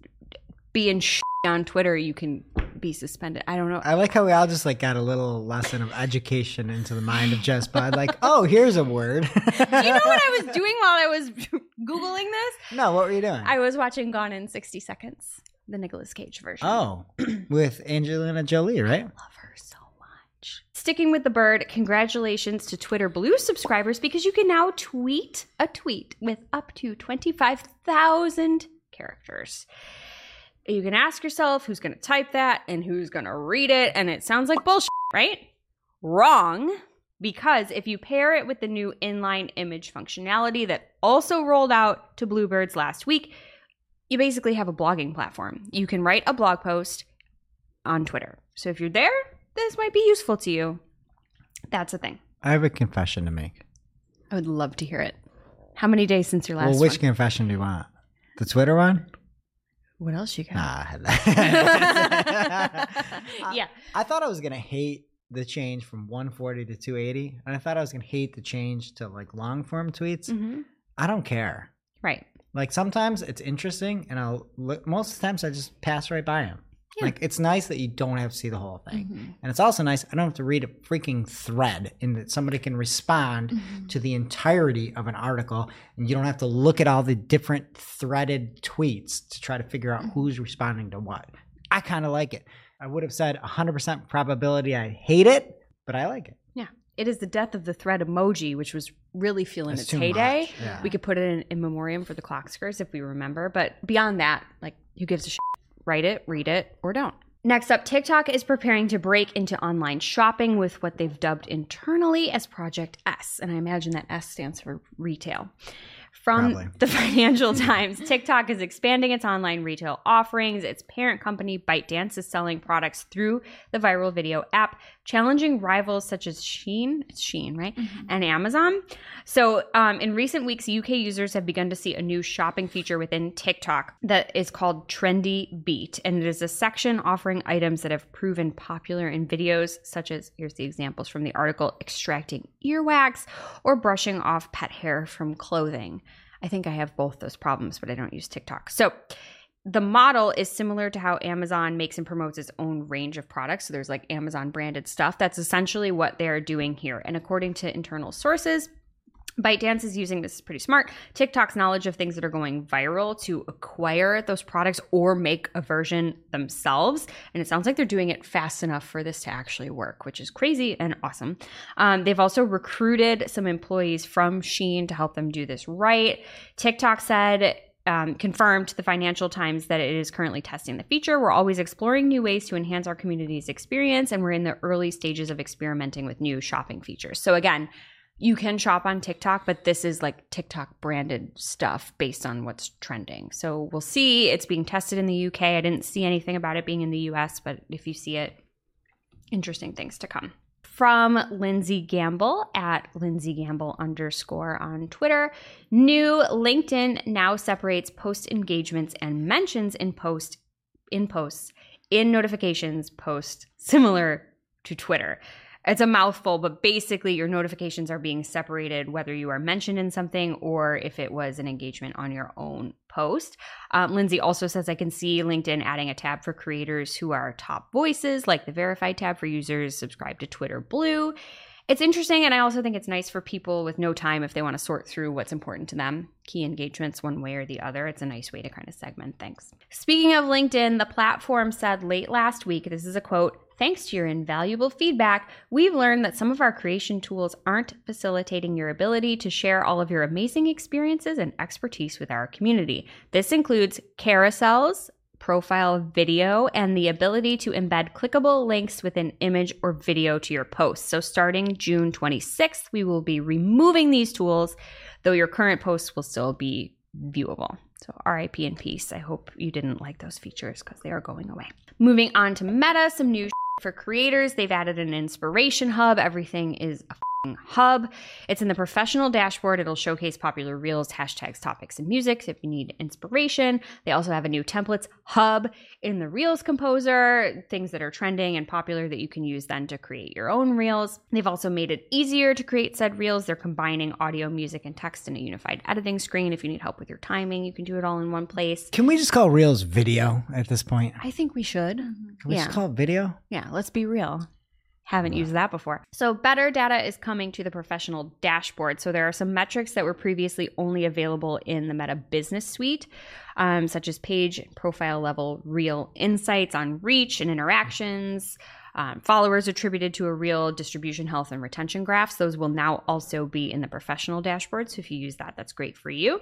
being sh- on Twitter, you can be suspended. I don't know. I like how we all just like got a little lesson of education into the mind of Jess by like, oh, here's a word. Do you know what I was doing while I was Googling this? No, what were you doing? I was watching Gone in 60 Seconds. the Nicolas Cage version. Oh, with Angelina Jolie, right? love her so much. Sticking with the bird, congratulations to Twitter Blue subscribers because you can now tweet a tweet with up to 25,000 characters. You can ask yourself who's going to type that and who's going to read it, and it sounds like bullshit, right? Wrong. Because if you pair it with the new inline image functionality that also rolled out to Bluebirds last week, you basically have a blogging platform. You can write a blog post on Twitter. So if you're there, this might be useful to you. That's a thing. I have a confession to make. I would love to hear it. How many days since your last well, which one? confession do you want? The Twitter one? What else you got? Nah. yeah. I thought I was gonna hate the change from 140 to 280, and I thought I was gonna hate the change to like long form tweets. hmm I don't care. Right. Like sometimes it's interesting, and I'll look. Most of the times I just pass right by them. Yeah. Like it's nice that you don't have to see the whole thing, Mhm. and it's also nice I don't have to read a freaking thread, and that somebody can respond to the entirety of an article, and you don't have to look at all the different threaded tweets to try to figure out who's responding to what. I kind of like it. I would have said 100% probability I hate it, but I like it. Yeah. It is the death of the thread emoji, which was really feeling It's its heyday. yeah. We could put it in, in memoriam for the clockskers if we remember. But beyond that, like, who gives a shit? Write it, read it, or don't. Next up, TikTok is preparing to break into online shopping with what they've dubbed internally as Project S. And I imagine that S stands for retail. From Probably. the Financial Times, TikTok is expanding its online retail offerings. Its parent company, ByteDance, is selling products through the viral video app, challenging rivals such as Shein, it's Shein, right? And Amazon. So, um, in recent weeks, UK users have begun to see a new shopping feature within TikTok that is called Trendy Beat. And it is a section offering items that have proven popular in videos, such as here's the examples from the article extracting earwax or brushing off pet hair from clothing. I think I have both those problems, but I don't use TikTok. So, the model is similar to how Amazon makes and promotes its own range of products. So there's like Amazon branded stuff. That's essentially what they're doing here. And according to internal sources, ByteDance is using this is pretty smart. TikTok's knowledge of things that are going viral to acquire those products or make a version themselves. And it sounds like they're doing it fast enough for this to actually work, which is crazy and awesome. Um, they've also recruited some employees from Shein to help them do this right. TikTok said um, confirmed to the Financial Times that it is currently testing the feature. We're always exploring new ways to enhance our community's experience, and we're in the early stages of experimenting with new shopping features. So, again, you can shop on TikTok, but this is like TikTok branded stuff based on what's trending. So, we'll see. It's being tested in the UK. I didn't see anything about it being in the US, but if you see it, interesting things to come from Lindsey Gamble at Lindsey Gamble underscore on Twitter. New LinkedIn now separates post engagements and mentions in post in posts in notifications post similar to Twitter. It's a mouthful, but basically your notifications are being separated whether you are mentioned in something or if it was an engagement on your own post. Um, Lindsey also says I can see LinkedIn adding a tab for creators who are top voices, like the verified tab for users subscribed to Twitter Blue. It's interesting, and I also think it's nice for people with no time if they want to sort through what's important to them. Key engagements, one way or the other. It's a nice way to kind of segment things. Speaking of LinkedIn, the platform said late last week this is a quote Thanks to your invaluable feedback, we've learned that some of our creation tools aren't facilitating your ability to share all of your amazing experiences and expertise with our community. This includes carousels, profile video, and the ability to embed clickable links with an image or video to your posts. So, starting June 26th, we will be removing these tools, though your current posts will still be viewable. So, RIP in peace. I hope you didn't like those features because they are going away. Moving on to Meta, some new for creators. They've added an inspiration hub. Everything is a f***ing hub. It's in the professional dashboard. It'll showcase popular reels, hashtags, topics, and music if you need inspiration. They also have a new templates hub in the Reels Composer, things that are trending and popular that you can use then to create your own reels. They've also made it easier to create said reels. They're combining audio, music, and text in a unified editing screen. If you need help with your timing, you can do it all in one place. Can we just call Reels video at this point? I think we should. Can we Yeah. just call it video? Yeah, let's be real. Haven't used that before. So, better data is coming to the professional dashboard. So, there are some metrics that were previously only available in the Meta Business Suite, um, such as page profile level reel insights on reach and interactions, um, followers attributed to a reel distribution health and retention graphs. Those will now also be in the professional dashboard. So, if you use that, that's great for you.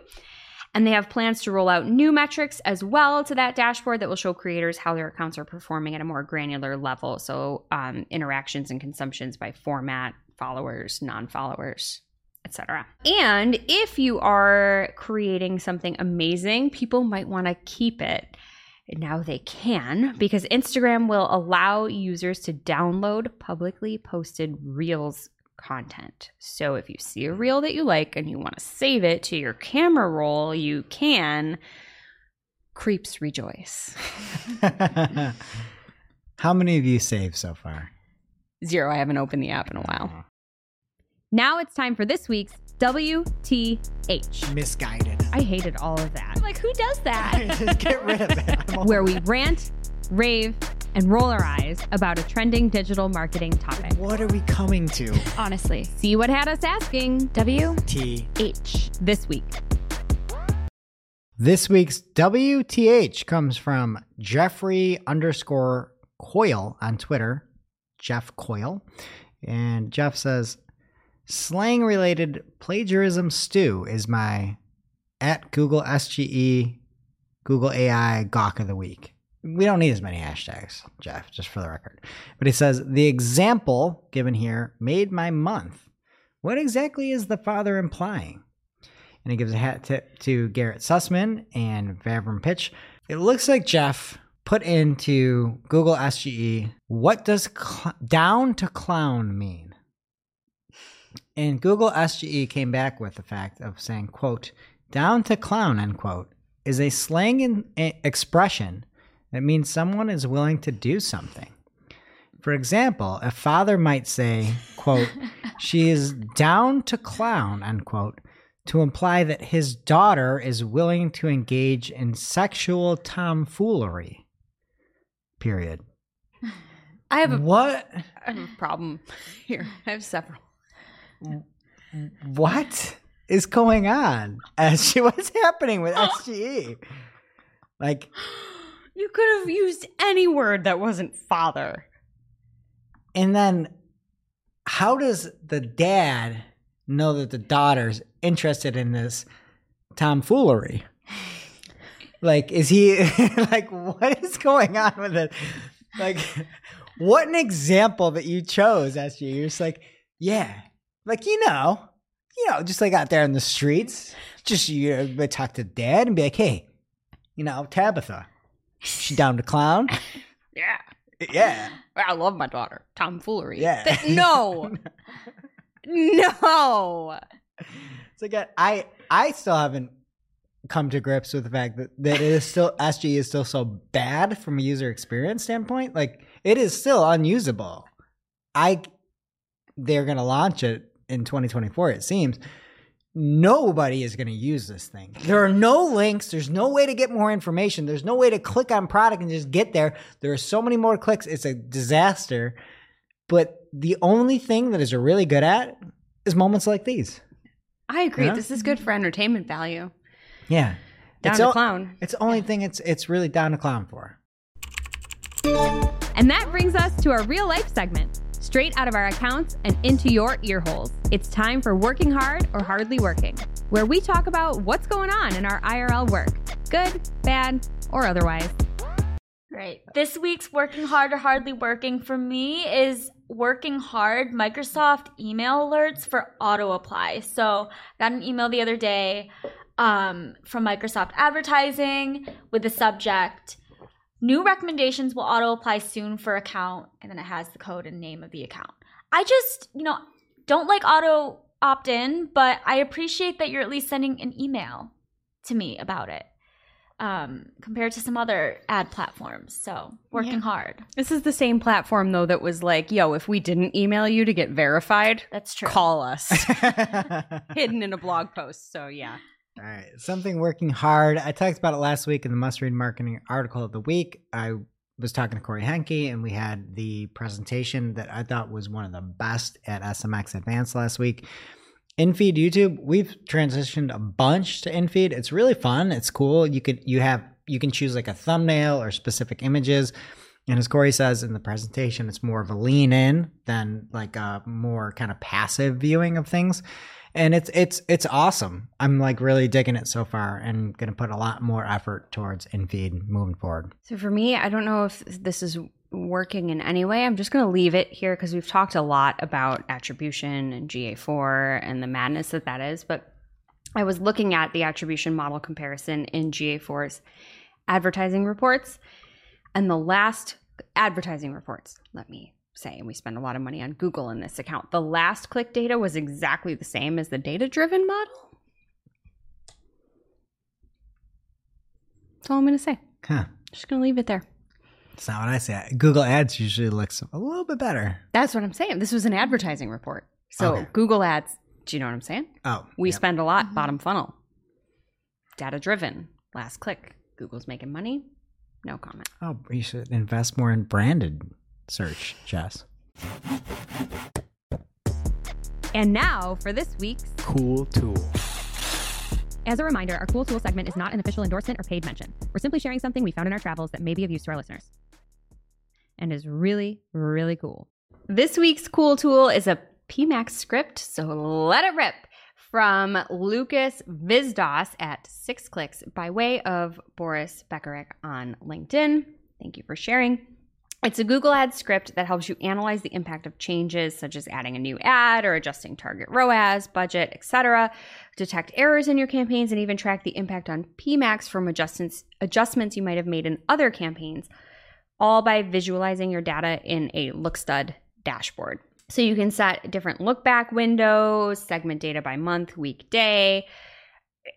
And they have plans to roll out new metrics as well to that dashboard that will show creators how their accounts are performing at a more granular level. So, um, interactions and consumptions by format, followers, non followers, etc. And if you are creating something amazing, people might want to keep it. Now they can because Instagram will allow users to download publicly posted Reels content. So if you see a reel that you like and you want to save it to your camera roll, you can. Creeps rejoice. How many of you saved so far? Zero. I haven't opened the app in a while. Now it's time for this week's WTH. Misguided. I hated all of that. Like, who does that? Get rid of it. Where we rant, rave, and roll our eyes about a trending digital marketing topic. What are we coming to? Honestly. See what had us asking W T. H. this week. This week's WTH comes from Jeffrey underscore Coyle on Twitter, Jeff Coyle. And Jeff says, slang related plagiarism stew is my at Google SGE, Google AI Gawk of the Week. We don't need as many hashtags, Jeff, just for the record. But he says, the example given here made my month. What exactly is the father implying? and he gives a hat tip to Garrett Sussman and Vavram Pitch. It looks like Jeff put into Google SGE, what does cl- down to clown mean? And Google SGE came back with the fact of saying, quote, down to clown, end quote, is a slang in, eh, expression that means someone is willing to do something. For example, a father might say, quote, she is down to clown, unquote, to imply that his daughter is willing to engage in sexual tomfoolery. Period. I have a, What? I have a problem here. I have several. What is going on? As she what's happening with SGE? Like, You could have used any word that wasn't father. and then how does the dad know that the daughter's interested in this tomfoolery? Like, is he like, what is going on with it? Like, what an example that you chose, SG. You're just like, yeah, like, you know, you know, just like out there in the streets, just you know, talk to dad and be like, hey, you know, Tabitha, she down to clown? Yeah. Yeah. I love my daughter. Tomfoolery. Yeah. No. no. So again, I I still haven't come to grips with the fact that, that it is still SG is still so bad from a user experience standpoint. Like it is still unusable. I they're gonna launch it in 2024, it seems. Nobody is going to use this thing. There are no links. There's no way to get more information. There's no way to click on product and just get there. There are so many more clicks. It's a disaster. But the only thing that is really good at is moments like these. I agree. Yeah? This is good for entertainment value. Yeah. Down it's to o- clown. It's the only thing it's it's really down to clown for. And that brings us to our real life segment. Straight out of our accounts and into your ear holes. It's time for Working Hard or Hardly Working, where we talk about what's going on in our IRL work good, bad, or otherwise. Right. This week's working hard or hardly working for me is working hard Microsoft email alerts for auto apply. So, I got an email the other day um, from Microsoft Advertising with the subject New recommendations will auto apply soon for account, and then it has the code and name of the account. I just, you know, don't like auto opt in, but I appreciate that you're at least sending an email to me about it um, compared to some other ad platforms. So, working Yeah. hard. This is the same platform though that was like, yo, if we didn't email you to get verified, That's true. call us. Hidden in a blog post. So yeah. Right. Something working hard. I talked about it last week in the must read marketing article of the week. I was talking to Corey Henke, and we had the presentation that I thought was one of the best at SMX Advance last week. InFeed YouTube, we've transitioned a bunch to InFeed. It's really fun. It's cool. You could you have you can choose like a thumbnail or specific images. And as Corey says in the presentation, it's more of a lean in than like a more kind of passive viewing of things. And it's it's it's awesome. I'm like really digging it so far and gonna put a lot more effort towards InFeed moving forward. So for me, I don't know if this is working in any way. I'm just to leave it here because we've talked a lot about attribution and GA4 and the madness that that is. But I was looking at the attribution model comparison in GA4's advertising reports and the last advertising reports, let me say, and we spend a lot of money on Google in this account. The last click data was exactly the same as the data driven model. That's all I'm going to say. Huh. Just going to leave it there. That's not what I say. Google Ads usually looks a little bit better. That's what I'm saying. This was an advertising report. So Okay. Google Ads, do you know what I'm saying? Oh, We yep. spend a lot mm-hmm. bottom funnel. Data driven. Last click. Google's making money. No comment. Oh, you should invest more in branded search, Jess. And now for this week's Cool tool. As a reminder, our Cool Tool segment is not an official endorsement or paid mention. We're simply sharing something we found in our travels that may be of use to our listeners. And is really, really cool. This week's cool tool is a PMAX script, so let it rip from Lucas Vizdos at Six Clicks by way of Boris Beceric on LinkedIn. Thank you for sharing. It's a Google Ads script that helps you analyze the impact of changes such as adding a new ad or adjusting target ROAS, budget, etc., detect errors in your campaigns and even track the impact on PMAX from adjustments adjustments you might have made in other campaigns all by visualizing your data in a LookStud dashboard. So you can set different look back windows, segment data by month, week, day.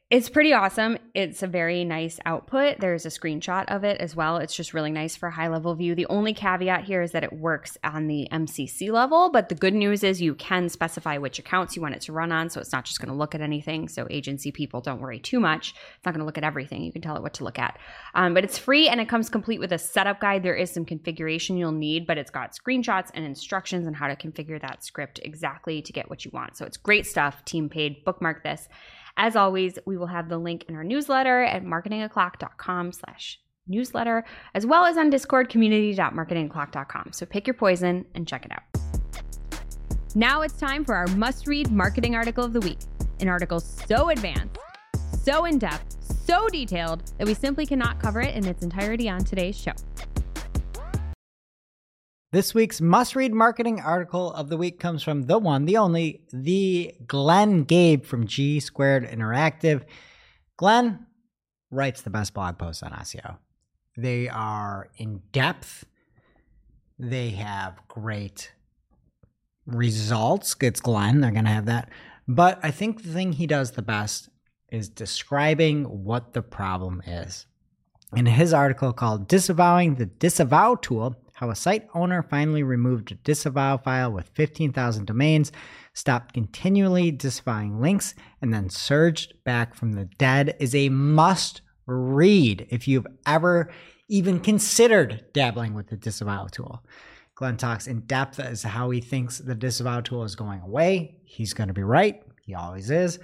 It's pretty awesome. It's a very nice output. There's a screenshot of it as well. It's just really nice for high level view. The only caveat here is that it works on the MCC level, but the good news is you can specify which accounts you want it to run on. So it's not just going to look at anything. So agency people don't worry too much. It's not going to look at everything. You can tell it what to look at. Um, but it's free and it comes complete with a setup guide. There is some configuration you'll need, but it's got screenshots and instructions on how to configure that script exactly to get what you want. So it's great stuff. Team paid. Bookmark this. As always, we will have the link in our newsletter at marketingoclock.com slash newsletter, as well as on Discord, community.marketingoclock.com. So pick your poison and check it out. Now it's time for our must read marketing article of the week. An article so advanced, so in depth, so detailed that we simply cannot cover it in its entirety on today's show. This week's must read marketing article of the week comes from the one, the only, the Glenn Gabe from G Squared Interactive. Glenn writes the best blog posts on SEO. They are in depth, they have great results. It's Glenn, they're going to have that. But I think the thing he does the best is describing what the problem is. In his article called Disavowing the Disavow Tool, how a site owner finally removed a disavow file with 15,000 domains, stopped continually disavowing links, and then surged back from the dead is a must read if you've ever even considered dabbling with the disavow tool. Glenn talks in depth as to how he thinks the disavow tool is going away. He's going to be right. He always is.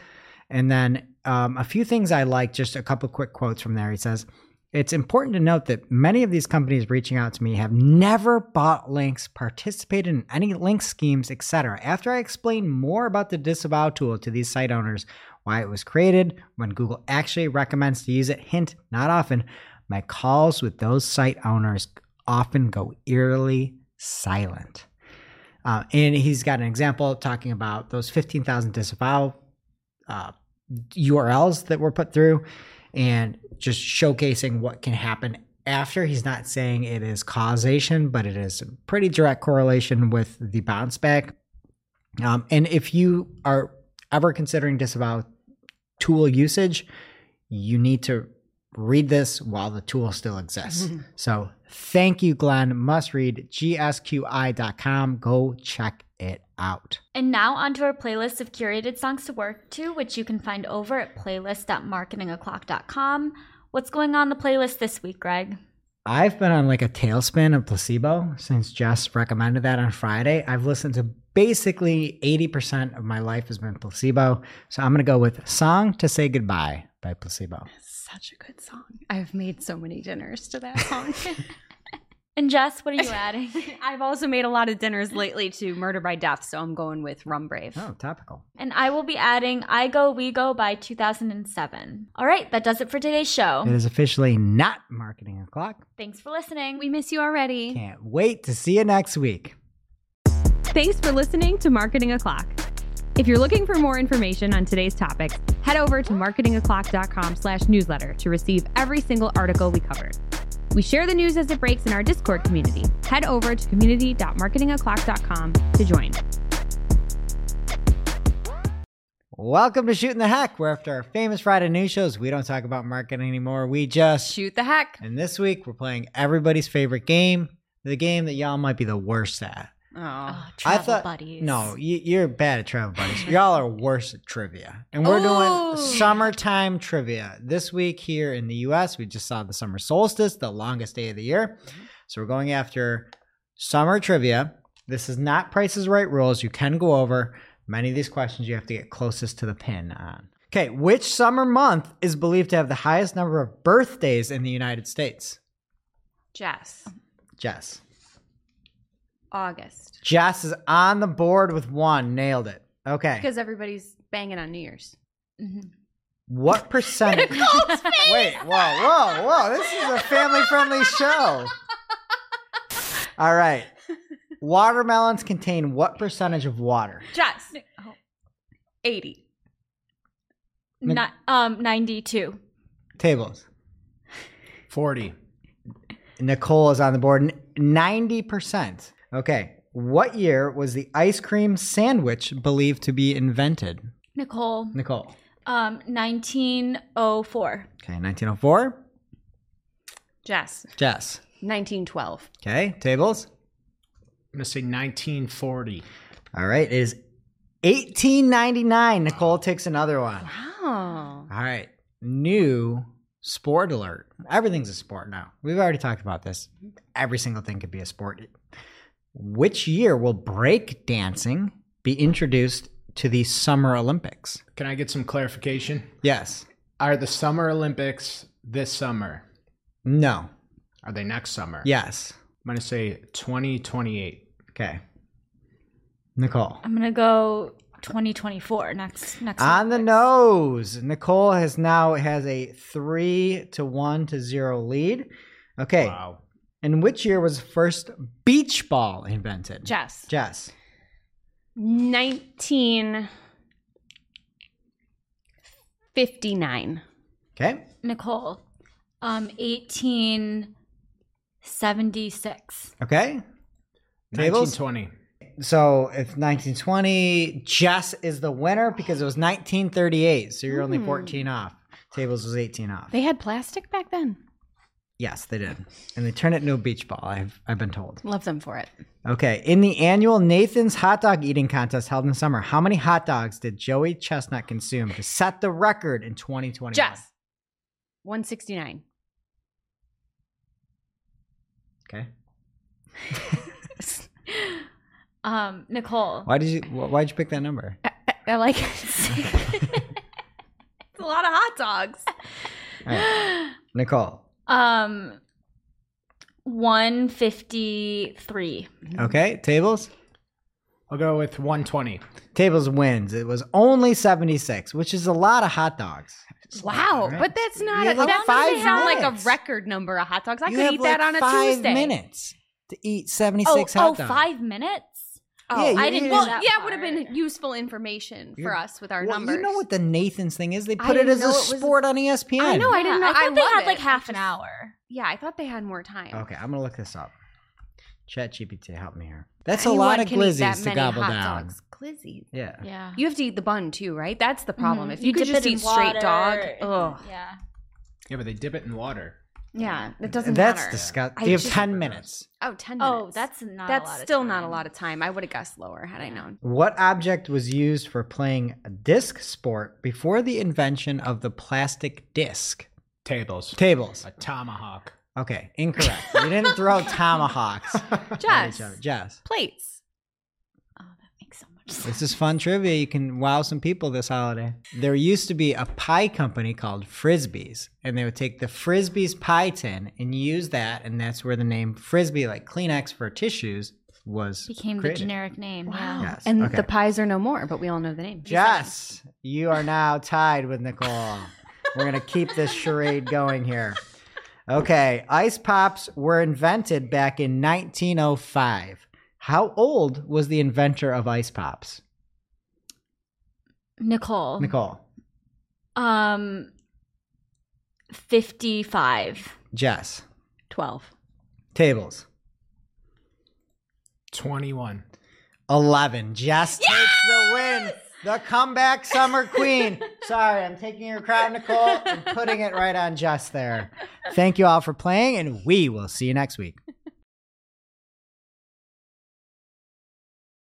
And then um, a few things I like, just a couple quick quotes from there. He says, it's important to note that many of these companies reaching out to me have never bought links, participated in any link schemes, etc. After I explain more about the disavow tool to these site owners, why it was created, when Google actually recommends to use it, hint, not often, my calls with those site owners often go eerily silent. Uh, and he's got an example talking about those 15,000 disavow uh, URLs that were put through and just showcasing what can happen after. He's not saying it is causation, but it is a pretty direct correlation with the bounce back. Um, and if you are ever considering disavow tool usage, you need to read this while the tool still exists. so thank you, Glenn. Must read gsqi.com. Go check it out. And now onto our playlist of curated songs to work to, which you can find over at playlist.marketingoclock.com. What's going on the playlist this week, Greg? I've been on like a tailspin of placebo since Jess recommended that on Friday. I've listened to basically 80% of my life has been placebo. So I'm going to go with Song to Say Goodbye by Placebo. Such a good song. I've made so many dinners to that song. And Jess, what are you adding? I've also made a lot of dinners lately to Murder by Death, so I'm going with Rum Brave. Oh, topical. and I will be adding I Go, We Go by 2007. All right, that does it for today's show. It is officially not marketing o'clock. Thanks for listening. We miss you already. Can't wait to see you next week. Thanks for listening to Marketing O'Clock. If you're looking for more information on today's topics, head over to marketingoclock.com slash newsletter to receive every single article we covered. We share the news as it breaks in our Discord community. Head over to community.marketingoclock.com to join. Welcome to Shooting the Heck, where after our famous Friday news shows, we don't talk about marketing anymore. We just Shoot the heck. And this week, we're playing everybody's favorite game, the game that y'all might be the worst at. Oh. Oh, I thought, buddies. no, you, you're bad at travel buddies. y'all are worse at trivia. And we're Ooh. doing summertime trivia. This week here in the US, we just saw the summer solstice, the longest day of the year. So we're going after summer trivia. This is not Prices Right rules. You can go over many of these questions. You have to get closest to the pin on. Okay, which summer month is believed to have the highest number of birthdays in the United States? Jess. Jess. August. Jess is on the board with one. Nailed it. Okay. Because everybody's banging on New Year's. What percentage? Wait, whoa, whoa, whoa. This is a family friendly show. All right. Watermelons contain what percentage of water? Jess. 80. Ni- um, 92. Tables. 40. Nicole is on the board. 90%. Okay. What year was the ice cream sandwich believed to be invented? Nicole. Nicole. Um, 1904. Okay, 1904. Jess. Jess. 1912. Okay, tables. I'm going to say 1940. All right, it is 1899. Nicole takes another one. Oh. All right. New sport alert. Everything's a sport now. We've already talked about this. Every single thing could be a sport. Which year will break dancing be introduced to the Summer Olympics? Can I get some clarification? Yes. Are the Summer Olympics this summer? No. Are they next summer? Yes. I'm going to say 2028. Okay. Nicole. I'm gonna go 2024 next next. On the nose. Nicole has now has a three to one to zero lead. Okay. Wow. In which year was first beach ball invented? Jess. Jess. 1959. Okay. Nicole. Um, 1876. Okay. Tables? 1920. So if 1920, Jess is the winner because it was 1938. So you're only 14 off. Tables was 18 off. They had plastic back then. Yes, they did. And they turned it into a beach ball, I've, I've been told. Love them for it. Okay. In the annual Nathan's hot dog eating contest held in summer, how many hot dogs did Joey Chestnut consume to set the record in 2021? Jess. 169. Okay. Um, Nicole. Why did you why'd you pick that number? I like it. It's a lot of hot dogs. Right. Nicole. Um, 153. Okay. Tables? I'll go with 120. Tables wins. It was only 76, which is a lot of hot dogs. Wow, Right. but that's not. You A, have like that five doesn't sound like a record number of hot dogs. I You could have eat that like on a five Tuesday. minutes to eat Oh, 76 oh, hot dogs. five minutes? Oh, Yeah, I didn't. didn't- Well, that yeah, it would have been useful information for You're- us with our well, numbers. You know what the Nathan's thing is? They put it as a know it was- sport on ESPN. I know. I didn't know. I thought they love had like half I an hour. Yeah, I thought they had more time. Okay, I'm gonna look this up. Chat GPT, help me here. That's Anyone a lot of can glizzies to gobble hot down. Dogs. Glizzies. Yeah. Yeah. You have to eat the bun too, right? That's the problem. Mhm. If you, could dip just it in eat straight dog, water. ugh. Yeah. Yeah, but they dip it in water. Yeah, it doesn't matter. That's matter. disgusting. I You have just- 10 minutes. Oh, 10 minutes. Oh, that's not That's a lot of still not a time. lot of time. I would have guessed lower had I known. What object was used for playing a disc sport before the invention of the plastic disc? Tables. Tables. A tomahawk. Okay, incorrect. you didn't throw tomahawks. at Jess, each other. Jess. plates. Oh, that makes so much sense. This is fun trivia. You can wow some people this holiday. There used to be a pie company called Frisbees, and they would take the Frisbees pie tin and use that, and that's where the name Frisbee, like Kleenex for tissues, was Became the generic name. Yeah. Yes. And okay. the pies are no more, but we all know the name. Jess, you are now tied with Nicole. We're gonna keep this charade going here. Okay, ice pops were invented back in 1905. How old was the inventor of ice pops? Nicole. Nicole, Um, fifty-five. Jess, 12. tables. 21. 11. Jess takes the win. The comeback summer queen. Sorry, I'm taking your crown, Nicole, and putting it right on Jess there. Thank you all for playing, and we will see you next week.